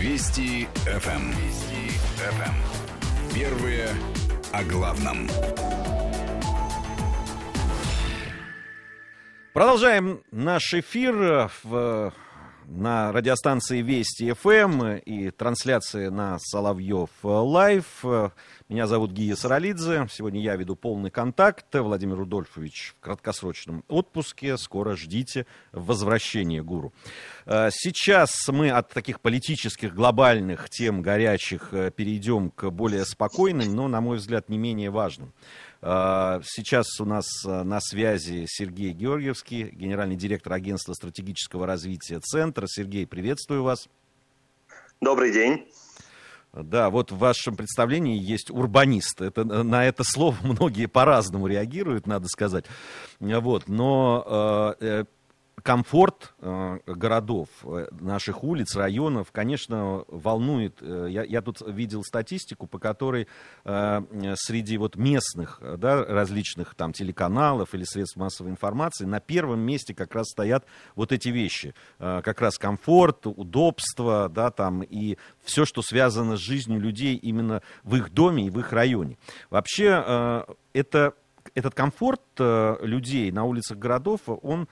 Вести ФМ. Вести ФМ. Первые о главном. Продолжаем наш эфир в на радиостанции Вести ФМ и трансляции на Соловьев Live. Меня зовут Гия Саралидзе. Сегодня я веду полный контакт. Владимир Рудольфович в краткосрочном отпуске. Скоро ждите возвращения гуру. Э, сейчас мы от таких политических, глобальных тем горячих э, перейдем к более спокойным, но, на мой взгляд, не менее важным. Э, сейчас у нас на связи Сергей Георгиевский, генеральный директор агентства стратегического развития Центра. Сергей, приветствую вас. Добрый день. Да, вот в вашем представлении есть урбанист. Это, на это слово многие по-разному реагируют, надо сказать. Вот, но э, комфорт э, городов, э, наших улиц, районов, конечно, волнует. Э, я, я тут видел статистику, по которой среди вот местных, да, различных там телеканалов или средств массовой информации на первом месте как раз стоят вот эти вещи. Как раз комфорт, удобство, да, там и все, что связано с жизнью людей именно в их доме и в их районе. Вообще, это, этот комфорт людей на улицах городов, он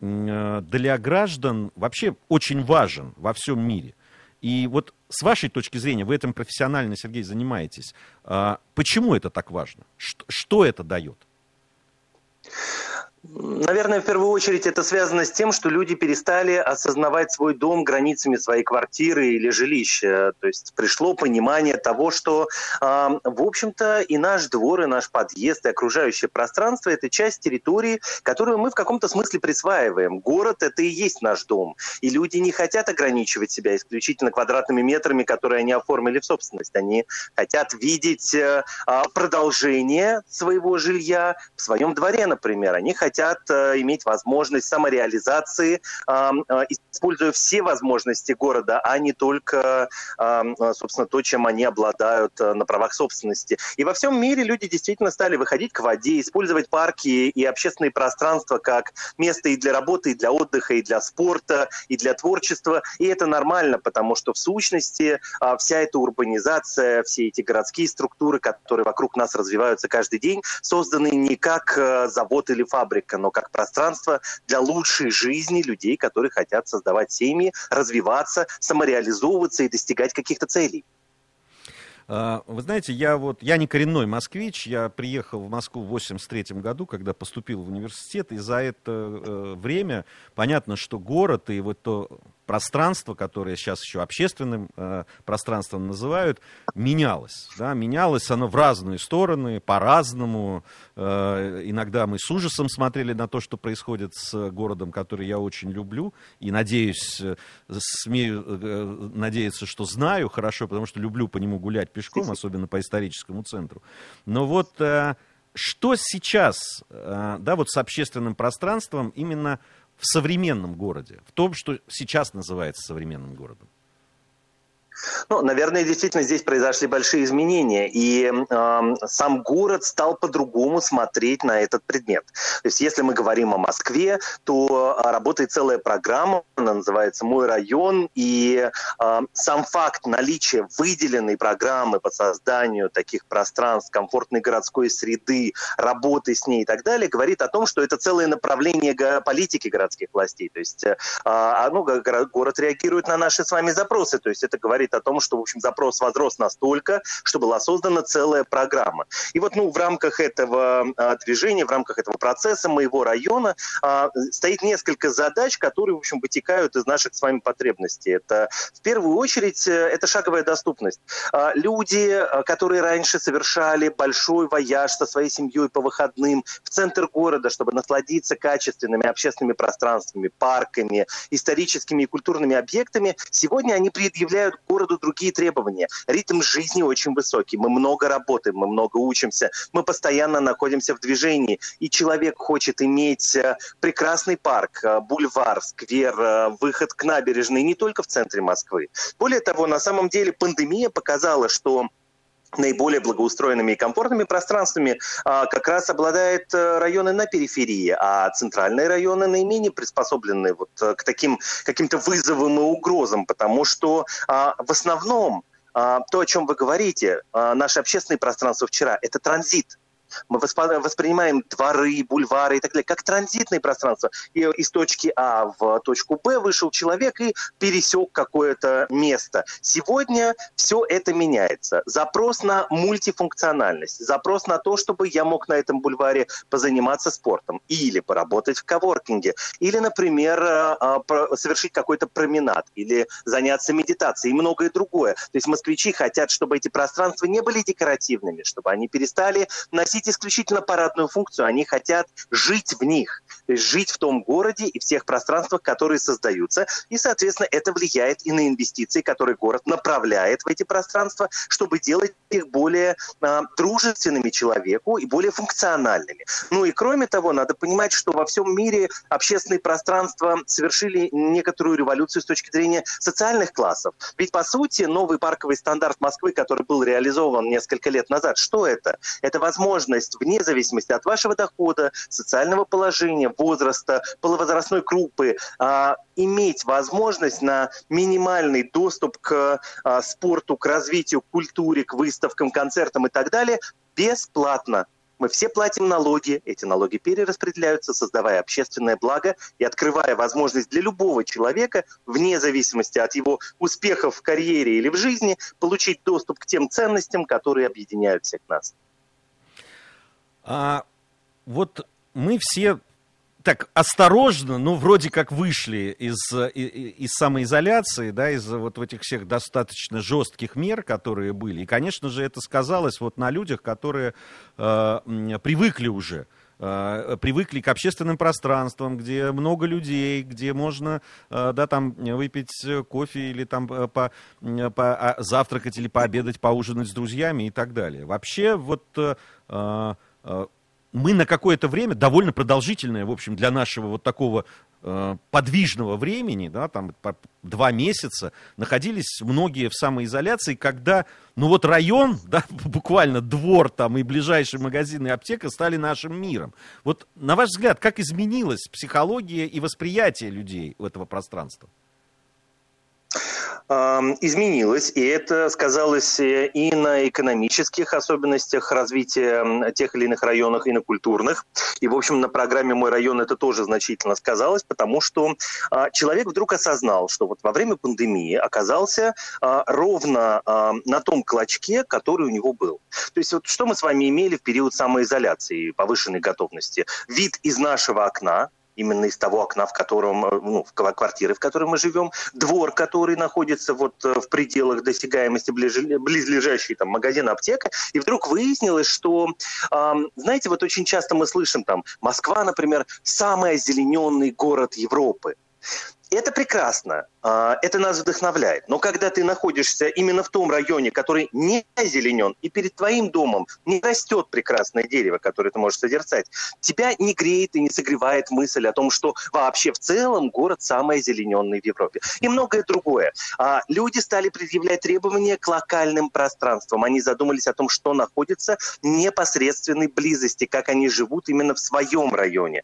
для граждан вообще очень важен во всем мире. И вот с вашей точки зрения, вы этим профессионально, Сергей, занимаетесь. А почему это так важно? Что это дает? Наверное, в первую очередь это связано с тем, что люди перестали осознавать свой дом границами своей квартиры или жилища. То есть пришло понимание того, что, э, в общем-то, и наш двор, и наш подъезд, и окружающее пространство – это часть территории, которую мы в каком-то смысле присваиваем. Город – это и есть наш дом. И люди не хотят ограничивать себя исключительно квадратными метрами, которые они оформили в собственность. Они хотят видеть э, продолжение своего жилья в своем дворе, например. Они хотят хотят э, иметь возможность самореализации, э, используя все возможности города, а не только, собственно, то, чем они обладают э, на правах собственности. И во всем мире люди действительно стали выходить к воде, использовать парки и общественные пространства как место и для работы, и для отдыха, и для спорта, и для творчества. И это нормально, потому что в сущности вся эта урбанизация, все эти городские структуры, которые вокруг нас развиваются каждый день, созданы не как завод или фабрика, человека, но как пространство для лучшей жизни людей, которые хотят создавать семьи, развиваться, самореализовываться и достигать каких-то целей. А, вы знаете, я вот, я не коренной москвич, я приехал в Москву в 83 году, когда поступил в университет, и за это э, время понятно, что город и вот то пространство, которое сейчас еще общественным э, пространством называют, менялось. Да? Менялось оно в разные стороны, по-разному. Э, иногда мы с ужасом смотрели на то, что происходит с городом, который я очень люблю, и надеюсь, э, смею э, надеяться, что знаю хорошо, потому что люблю по нему гулять пешком, особенно по историческому центру. Но вот э, что сейчас, э, да, вот с общественным пространством именно в современном городе, в том, что сейчас называется современным городом? Ну, наверное, действительно здесь произошли большие изменения, и э, сам город стал по-другому смотреть на этот предмет. То есть, если мы говорим о Москве, то а, работает целая программа, она называется «Мой район», и э, сам факт наличия выделенной программы по созданию таких пространств, комфортной городской среды, работы с ней и так далее, говорит о том, что это целое направление политики городских властей. То есть, э, ну, город реагирует на наши с вами запросы, то есть это говорит говорит о том, что, в общем, запрос возрос настолько, что была создана целая программа. И вот, ну, в рамках этого а, движения, в рамках этого процесса моего района а, стоит несколько задач, которые, в общем, вытекают из наших с вами потребностей. Это, в первую очередь, э, это шаговая доступность. А, люди, которые раньше совершали большой вояж со своей семьей по выходным в центр города, чтобы насладиться качественными общественными пространствами, парками, историческими и культурными объектами, сегодня они предъявляют городу другие требования. Ритм жизни очень высокий. Мы много работаем, мы много учимся, мы постоянно находимся в движении. И человек хочет иметь э, прекрасный парк, э, бульвар, сквер, э, выход к набережной не только в центре Москвы. Более того, на самом деле пандемия показала, что наиболее благоустроенными и комфортными пространствами а, как раз обладают э, районы на периферии, а центральные районы наименее приспособлены вот э, к таким каким-то вызовам и угрозам, потому что а, в основном а, то, о чем вы говорите, наше общественное пространство вчера, это транзит мы воспринимаем дворы, бульвары и так далее как транзитное пространство. И из точки А в точку Б вышел человек и пересек какое-то место. Сегодня все это меняется. Запрос на мультифункциональность, запрос на то, чтобы я мог на этом бульваре позаниматься спортом или поработать в коворкинге, или, например, э, э, совершить какой-то променад, или заняться медитацией и многое другое. То есть москвичи хотят, чтобы эти пространства не были декоративными, чтобы они перестали носить носить исключительно парадную функцию, они хотят жить в них, жить в том городе и всех пространствах, которые создаются. И, соответственно, это влияет и на инвестиции, которые город направляет в эти пространства, чтобы делать их более а, дружественными человеку и более функциональными. Ну и кроме того, надо понимать, что во всем мире общественные пространства совершили некоторую революцию с точки зрения социальных классов. Ведь, по сути, новый парковый стандарт Москвы, который был реализован несколько лет назад, что это? Это возможность возможность, вне зависимости от вашего дохода, социального положения, возраста, полувозрастной группы, а, иметь возможность на минимальный доступ к а, спорту, к развитию, к культуре, к выставкам, концертам и так далее бесплатно. Мы все платим налоги, эти налоги перераспределяются, создавая общественное благо и открывая возможность для любого человека, вне зависимости от его успехов в карьере или в жизни, получить доступ к тем ценностям, которые объединяют всех нас. А, вот мы все так осторожно, ну, вроде как вышли из, из, самоизоляции, да, из вот этих всех достаточно жестких мер, которые были. И, конечно же, это сказалось вот на людях, которые э, привыкли уже э, привыкли к общественным пространствам, где много людей, где можно, э, да, там выпить кофе или там э, по, по а, завтракать или пообедать, поужинать с друзьями и так далее. Вообще вот мы на какое-то время, довольно продолжительное, в общем, для нашего вот такого э, подвижного времени, да, там два месяца, находились многие в самоизоляции, когда, ну вот район, да, буквально двор там и ближайший магазин и аптека стали нашим миром. Вот на ваш взгляд, как изменилась психология и восприятие людей этого пространства? Изменилось, и это сказалось э, и на экономических особенностях развития тех или иных районах, и на культурных. И, в общем, на программе «Мой район» это тоже значительно сказалось, потому что а, человек вдруг осознал, что вот во время пандемии оказался а, ровно а, на том клочке, который у него был. То есть вот что мы с вами имели в период самоизоляции, повышенной готовности? Вид из нашего окна, именно из того окна, в котором, э, ну, в квартиры, в которой мы живем, двор, который находится вот э, в пределах досягаемости близлежащий там магазин, аптека, и вдруг выяснилось, что, э, знаете, вот очень часто мы слышим там, Москва, например, самый озелененный город Европы. Это прекрасно, а, это нас вдохновляет. Но когда ты находишься именно в том районе, который не озеленен, и перед твоим домом не растет прекрасное дерево, которое ты можешь созерцать, тебя не греет и не согревает мысль о том, что вообще в целом город самый озелененный в Европе. И многое другое. А, люди стали предъявлять требования к локальным пространствам. Они задумались о том, что находится в непосредственной близости, как они живут именно в своем районе.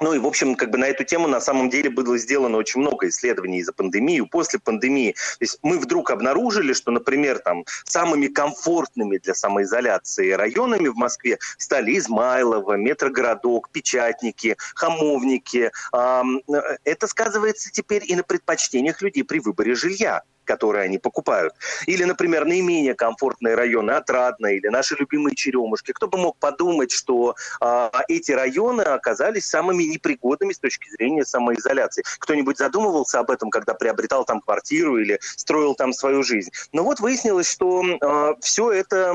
Ну и, в общем, как бы на эту тему на самом деле было сделано очень много исследований за пандемию, после пандемии. То есть мы вдруг обнаружили, что, например, там самыми комфортными для самоизоляции районами в Москве стали Измайлово, Метрогородок, Печатники, Хамовники. Это сказывается теперь и на предпочтениях людей при выборе жилья которые они покупают. Или, например, наименее комфортные районы, Отрадные или наши любимые Черемушки. Кто бы мог подумать, что э, эти районы оказались самыми непригодными с точки зрения самоизоляции. Кто-нибудь задумывался об этом, когда приобретал там квартиру или строил там свою жизнь. Но вот выяснилось, что э, а, все это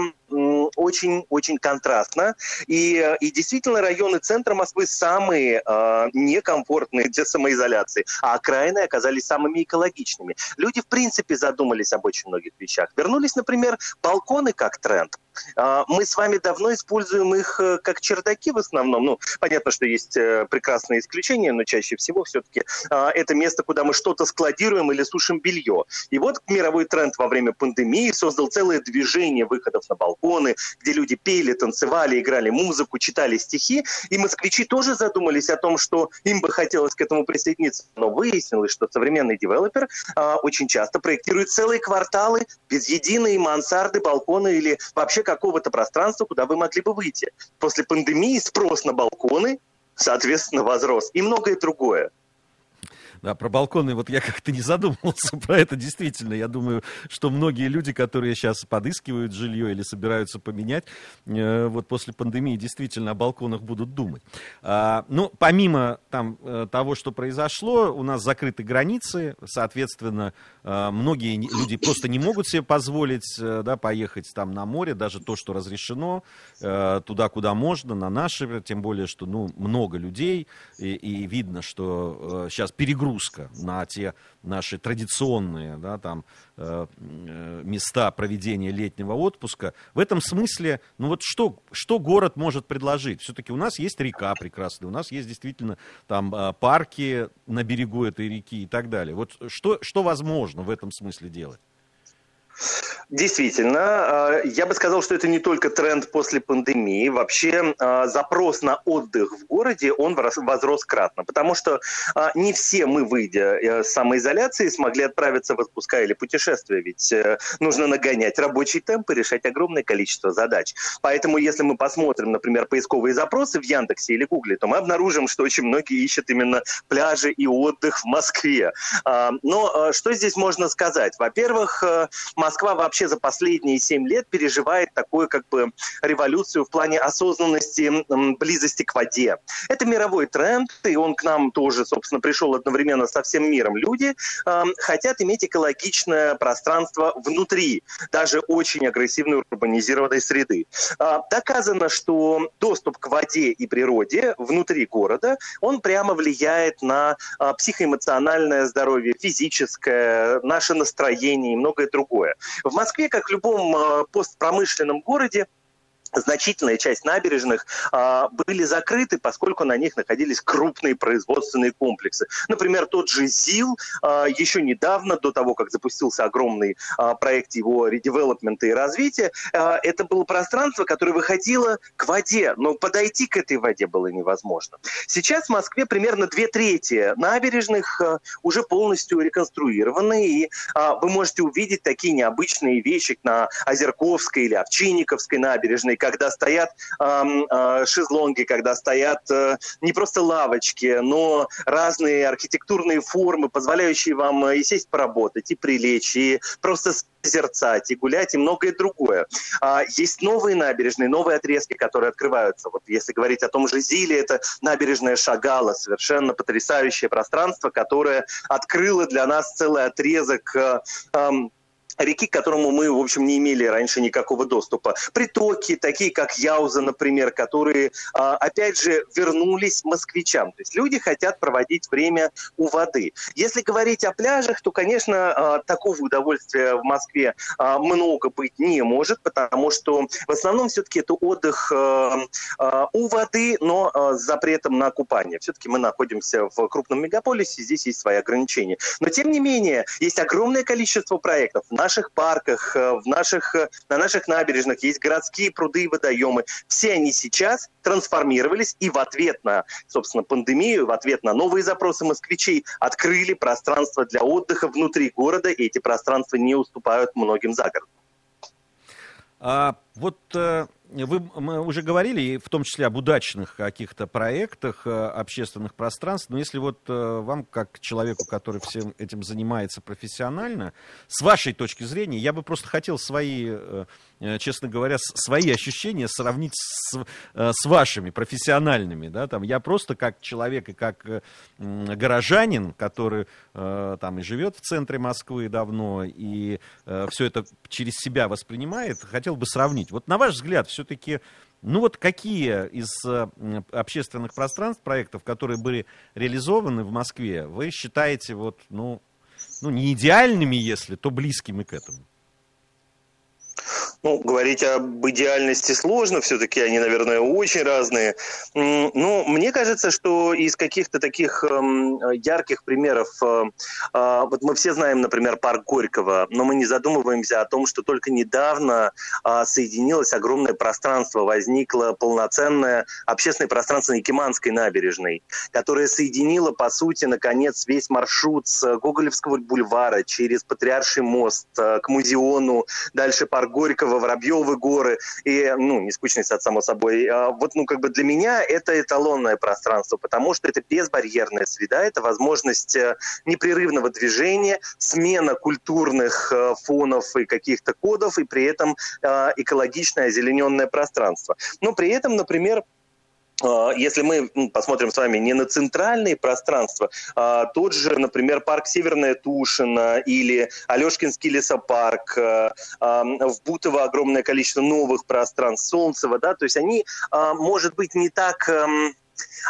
очень-очень контрастно. И, и действительно районы центра Москвы самые э, некомфортные для самоизоляции, а окраины оказались самыми экологичными. Люди, в принципе, задумались об очень многих вещах. Вернулись, например, балконы как тренд. А, мы с вами давно используем их э, как чердаки в основном. Ну, понятно, что есть э, прекрасные исключения, но чаще всего все-таки а, это место, куда мы что-то складируем или сушим белье. И вот мировой тренд во время пандемии создал целое движение выходов на балконы, где люди пели, танцевали, играли музыку, читали стихи. И москвичи тоже задумались о том, что им бы хотелось к этому присоединиться. Но выяснилось, что современный девелопер а, очень часто проектирует целые кварталы без единой мансарды, балкона или вообще какого-то пространства, куда вы могли бы выйти. После пандемии спрос на балконы, соответственно, возрос. И многое другое. Да, про балконы вот я как-то не задумывался про это. Действительно, я думаю, что многие люди, которые сейчас подыскивают жилье или собираются поменять, э, вот после пандемии действительно о балконах будут думать. А, ну, помимо там э, того, что произошло, у нас закрыты границы, соответственно, э, многие люди просто не могут себе позволить да, поехать там на море, даже то, что разрешено, туда, куда можно, на наши, тем более, что ну, много людей, и, и видно, что сейчас перегруз нагрузка на те наши традиционные да, там, э, э, места проведения летнего отпуска. В этом смысле, ну вот что, что город может предложить? Все-таки у нас есть река прекрасная, у нас есть действительно там э, парки на берегу этой реки и так далее. Вот что, что возможно в этом смысле делать? Действительно, а, я бы сказал, что это не только тренд после пандемии. Вообще а, запрос на отдых в городе, он возрос кратно, потому что а, не все мы, выйдя из самоизоляции, смогли отправиться в отпуска или путешествия, ведь э, нужно нагонять рабочий темп и решать огромное количество задач. Поэтому, если мы посмотрим, например, поисковые запросы в Яндексе или Гугле, то мы обнаружим, что очень многие ищут именно пляжи и отдых в Москве. Но что здесь можно сказать? Во-первых, э, Москва вообще за последние семь лет переживает такую как бы революцию в плане осознанности близости к воде. Это мировой тренд, и он к нам тоже, собственно, пришел одновременно со всем миром. Люди э, хотят иметь экологичное пространство внутри, даже очень агрессивной урбанизированной среды. Э, доказано, что доступ к воде и природе внутри города, он прямо влияет на э, психоэмоциональное здоровье, физическое, наше настроение и многое другое. В Москве, как в любом э, постпромышленном городе, значительная часть набережных а, были закрыты, поскольку на них находились крупные производственные комплексы. Например, тот же ЗИЛ а, еще недавно, до того, как запустился огромный а, проект его редевелопмента и развития, а, это было пространство, которое выходило к воде, но подойти к этой воде было невозможно. Сейчас в Москве примерно две трети набережных а, уже полностью реконструированы, и а, вы можете увидеть такие необычные вещи на Озерковской или Овчинниковской набережной, когда стоят э, шезлонги, когда стоят э, не просто лавочки, но разные архитектурные формы, позволяющие вам и сесть поработать, и прилечь, и просто созерцать, и гулять, и многое другое. А, есть новые набережные, новые отрезки, которые открываются. Вот если говорить о том же Зиле, это набережная Шагала, совершенно потрясающее пространство, которое открыло для нас целый отрезок э, реки, к которому мы, в общем, не имели раньше никакого доступа. Притоки, такие как Яуза, например, которые, а, опять же, вернулись москвичам. То есть люди хотят проводить время у воды. Если говорить о пляжах, то, конечно, а, такого удовольствия в Москве а, много быть не может, потому что в основном все-таки это отдых у воды, но с запретом на купание. Все-таки мы находимся в крупном мегаполисе, здесь есть свои ограничения. Но, тем не менее, есть огромное количество проектов наших парках, э, в наших, э, на наших набережных есть городские пруды и водоемы. Все они сейчас трансформировались и в ответ на, собственно, пандемию, в ответ на новые запросы москвичей открыли пространство для отдыха внутри города, и эти пространства не уступают многим загородам. А, вот э, вы, мы уже говорили, в том числе об удачных каких-то проектах э, общественных пространств, но если вот э, вам, как человеку, который всем этим занимается профессионально, с вашей точки зрения, я бы просто хотел свои, э, честно говоря, свои ощущения сравнить с, с вашими профессиональными, да, там, я просто как человек и как горожанин, который там и живет в центре Москвы давно, и все это через себя воспринимает, хотел бы сравнить. Вот на ваш взгляд, все все-таки, ну вот какие из э, общественных пространств, проектов, которые были реализованы в Москве, вы считаете вот, ну, ну не идеальными, если, то близкими к этому? Ну, говорить об идеальности сложно, все-таки они, наверное, очень разные. Ну, мне кажется, что из каких-то таких эм, ярких примеров, э, а, вот мы все знаем, например, парк Горького, но мы не задумываемся о том, что только недавно а, соединилось огромное пространство, возникло полноценное общественное пространство Якиманской набережной, которое соединило, по сути, наконец, весь маршрут с Гоголевского бульвара через Патриарший мост э, к Музеону, дальше парк Горького, Курского, Воробьевы горы, и, ну, не скучный сад, само собой. А вот, ну, как бы для меня это эталонное пространство, потому что это безбарьерная среда, это возможность э, непрерывного движения, смена культурных э, фонов и каких-то кодов, и при этом э, экологичное озелененное пространство. Но при этом, например, если мы посмотрим с вами не на центральные пространства, а тот же, например, парк Северная Тушина или Алешкинский лесопарк, а, а, в Бутово огромное количество новых пространств, Солнцево, да, то есть они, может быть, не так,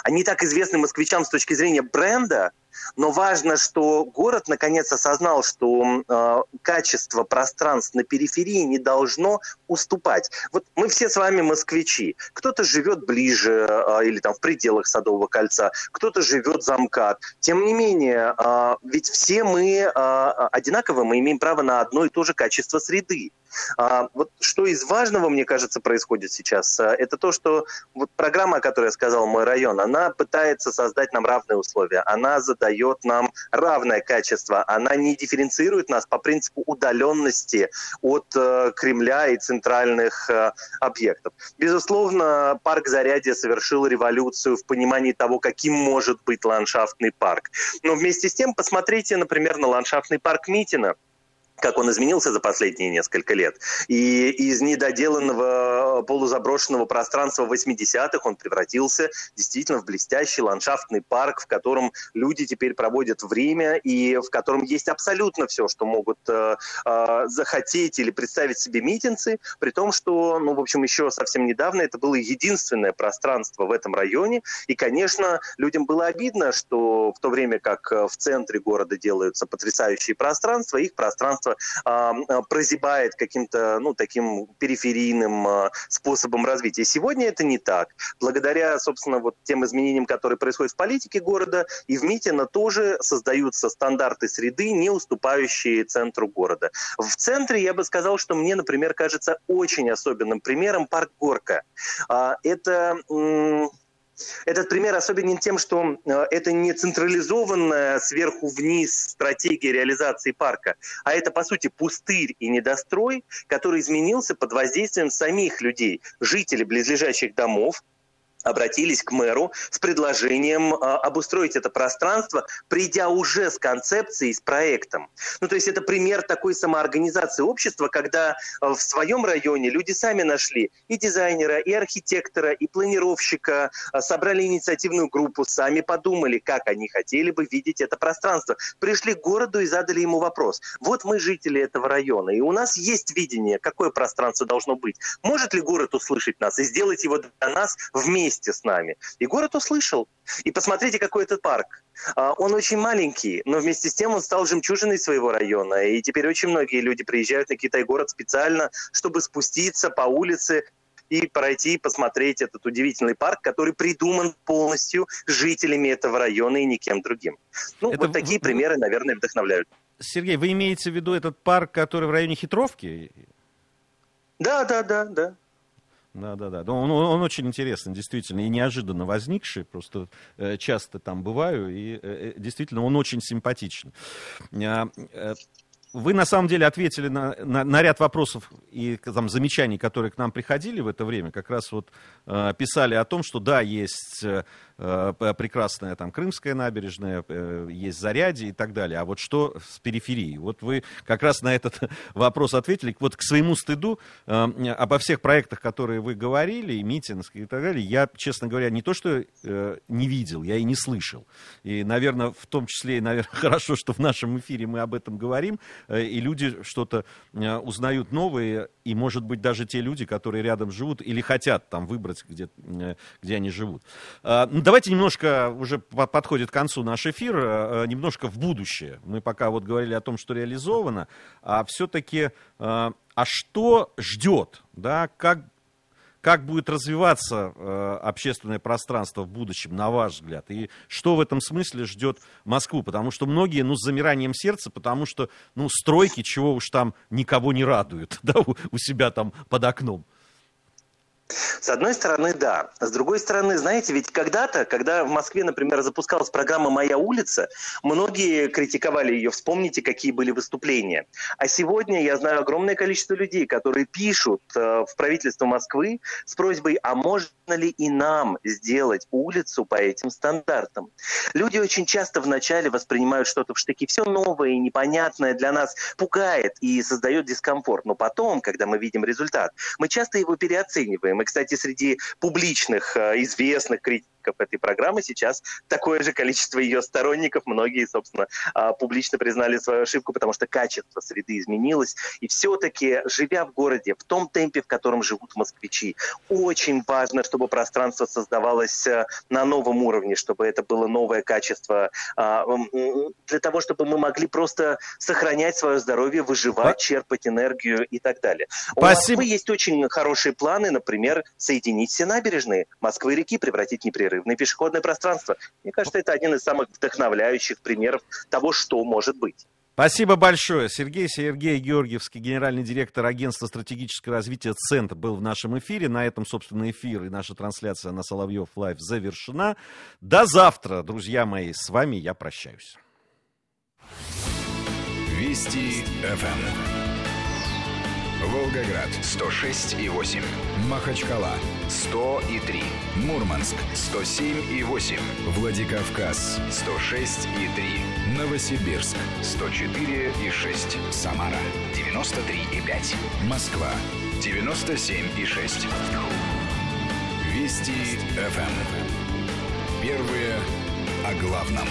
они так известны москвичам с точки зрения бренда, но важно, что город наконец осознал, что э, качество пространств на периферии не должно уступать. Вот мы все с вами москвичи. Кто-то живет ближе э, или там в пределах Садового кольца, кто-то живет за МКАД. Тем не менее, э, ведь все мы э, одинаково, мы имеем право на одно и то же качество среды. А, вот что из важного, мне кажется, происходит сейчас, а, это то, что вот программа, о которой я сказал, «Мой район», она пытается создать нам равные условия, она задает нам равное качество, она не дифференцирует нас по принципу удаленности от э, Кремля и центральных э, объектов. Безусловно, парк Зарядье совершил революцию в понимании того, каким может быть ландшафтный парк. Но вместе с тем, посмотрите, например, на ландшафтный парк Митина – как он изменился за последние несколько лет. И из недоделанного полузаброшенного пространства 80-х он превратился действительно в блестящий ландшафтный парк, в котором люди теперь проводят время и в котором есть абсолютно все, что могут э, э, захотеть или представить себе митинцы, при том, что, ну, в общем, еще совсем недавно это было единственное пространство в этом районе. И, конечно, людям было обидно, что в то время как в центре города делаются потрясающие пространства, их пространство а, прозябает каким-то, ну, таким периферийным а, способом развития. Сегодня это не так. Благодаря, собственно, вот тем изменениям, которые происходят в политике города, и в Митино тоже создаются стандарты среды, не уступающие центру города. В центре я бы сказал, что мне, например, кажется очень особенным примером парк Горка. А, это этот пример особенен тем, что э, это не централизованная сверху вниз стратегия реализации парка, а это, по сути, пустырь и недострой, который изменился под воздействием самих людей, жителей близлежащих домов, обратились к мэру с предложением а, обустроить это пространство, придя уже с концепцией, с проектом. Ну, то есть это пример такой самоорганизации общества, когда а, в своем районе люди сами нашли и дизайнера, и архитектора, и планировщика, а, собрали инициативную группу, сами подумали, как они хотели бы видеть это пространство. Пришли к городу и задали ему вопрос. Вот мы жители этого района, и у нас есть видение, какое пространство должно быть. Может ли город услышать нас и сделать его для нас вместе? Вместе с нами. И город услышал. И посмотрите, какой этот парк. А, он очень маленький, но вместе с тем он стал жемчужиной своего района. И теперь очень многие люди приезжают на Китай-город специально, чтобы спуститься по улице и пройти, посмотреть этот удивительный парк, который придуман полностью жителями этого района и никем другим. Ну, Это... вот такие примеры, наверное, вдохновляют. Сергей, вы имеете в виду этот парк, который в районе Хитровки? Да, да, да, да. Да, да, да. Он, он очень интересный, действительно, и неожиданно возникший. Просто э, часто там бываю, и э, э действительно он очень симпатичен. А, э, вы на самом деле ответили на, на, на ряд вопросов и там, замечаний, которые к нам приходили в это время. Как раз вот э, писали о том, что да, есть Э, прекрасная там Крымская набережная, э, есть Заряди и так далее. А вот что с периферией? Вот вы как раз на этот вопрос ответили. Вот к своему стыду э, обо всех проектах, которые вы говорили, и Митинск и так далее, я, честно говоря, не то что не видел, я и не слышал. И, наверное, в том числе, наверное, хорошо, что в нашем эфире мы об этом говорим, и люди что-то узнают новые, и, может быть, даже те люди, которые рядом живут или хотят там выбрать, где, где они живут. А, ну, Давайте немножко, уже подходит к концу наш эфир, э, немножко в будущее. Мы пока вот говорили о том, что реализовано, а все-таки, а что ждет, да, как как будет развиваться э, общественное пространство в будущем, на ваш взгляд? И что в этом смысле ждет Москву? Потому что многие, ну, с замиранием сердца, потому что, ну, стройки, чего уж там никого не радуют, да, у себя там под окном. С одной стороны, да. С другой стороны, знаете, ведь когда-то, когда в Москве, например, запускалась программа «Моя улица», многие критиковали ее. Вспомните, какие были выступления. А сегодня я знаю огромное количество людей, которые пишут э, в правительство Москвы с просьбой, а можно ли и нам сделать улицу по этим стандартам? Люди очень часто вначале воспринимают что-то в штыки. Все новое и непонятное для нас пугает и создает дискомфорт. Но потом, когда мы видим результат, мы часто его переоцениваем кстати, среди публичных, э, известных критиков сторонников этой программы, сейчас такое же количество ее сторонников. Многие, собственно, а, публично признали свою ошибку, потому что качество среды изменилось. И все-таки, живя в городе в том темпе, в котором живут москвичи, очень важно, чтобы пространство создавалось э, на новом уровне, чтобы это было новое качество, а, для того, чтобы мы могли просто сохранять свое здоровье, выживать, черпать энергию и так далее. Спасибо. У Москвы есть очень хорошие планы, например, соединить все набережные Москвы и реки, превратить в непрерывный непрерывное пешеходное пространство. Мне кажется, это один из самых вдохновляющих примеров того, что может быть. Спасибо большое. Сергей Сергей Георгиевский, генеральный директор агентства стратегического развития «Центр» был в нашем эфире. На этом, собственно, эфир и наша трансляция на Соловьев Лайв завершена. До завтра, друзья мои. С вами я прощаюсь. Вести ФМ. Волгоград 106 и 8. Махачкала 100 и 3. Мурманск 107 и 8. Владикавказ 106 и 3. Новосибирск 104 и 6. Самара 93 и 5. Москва 97 и 6. Вести ФМ. Первые о главном.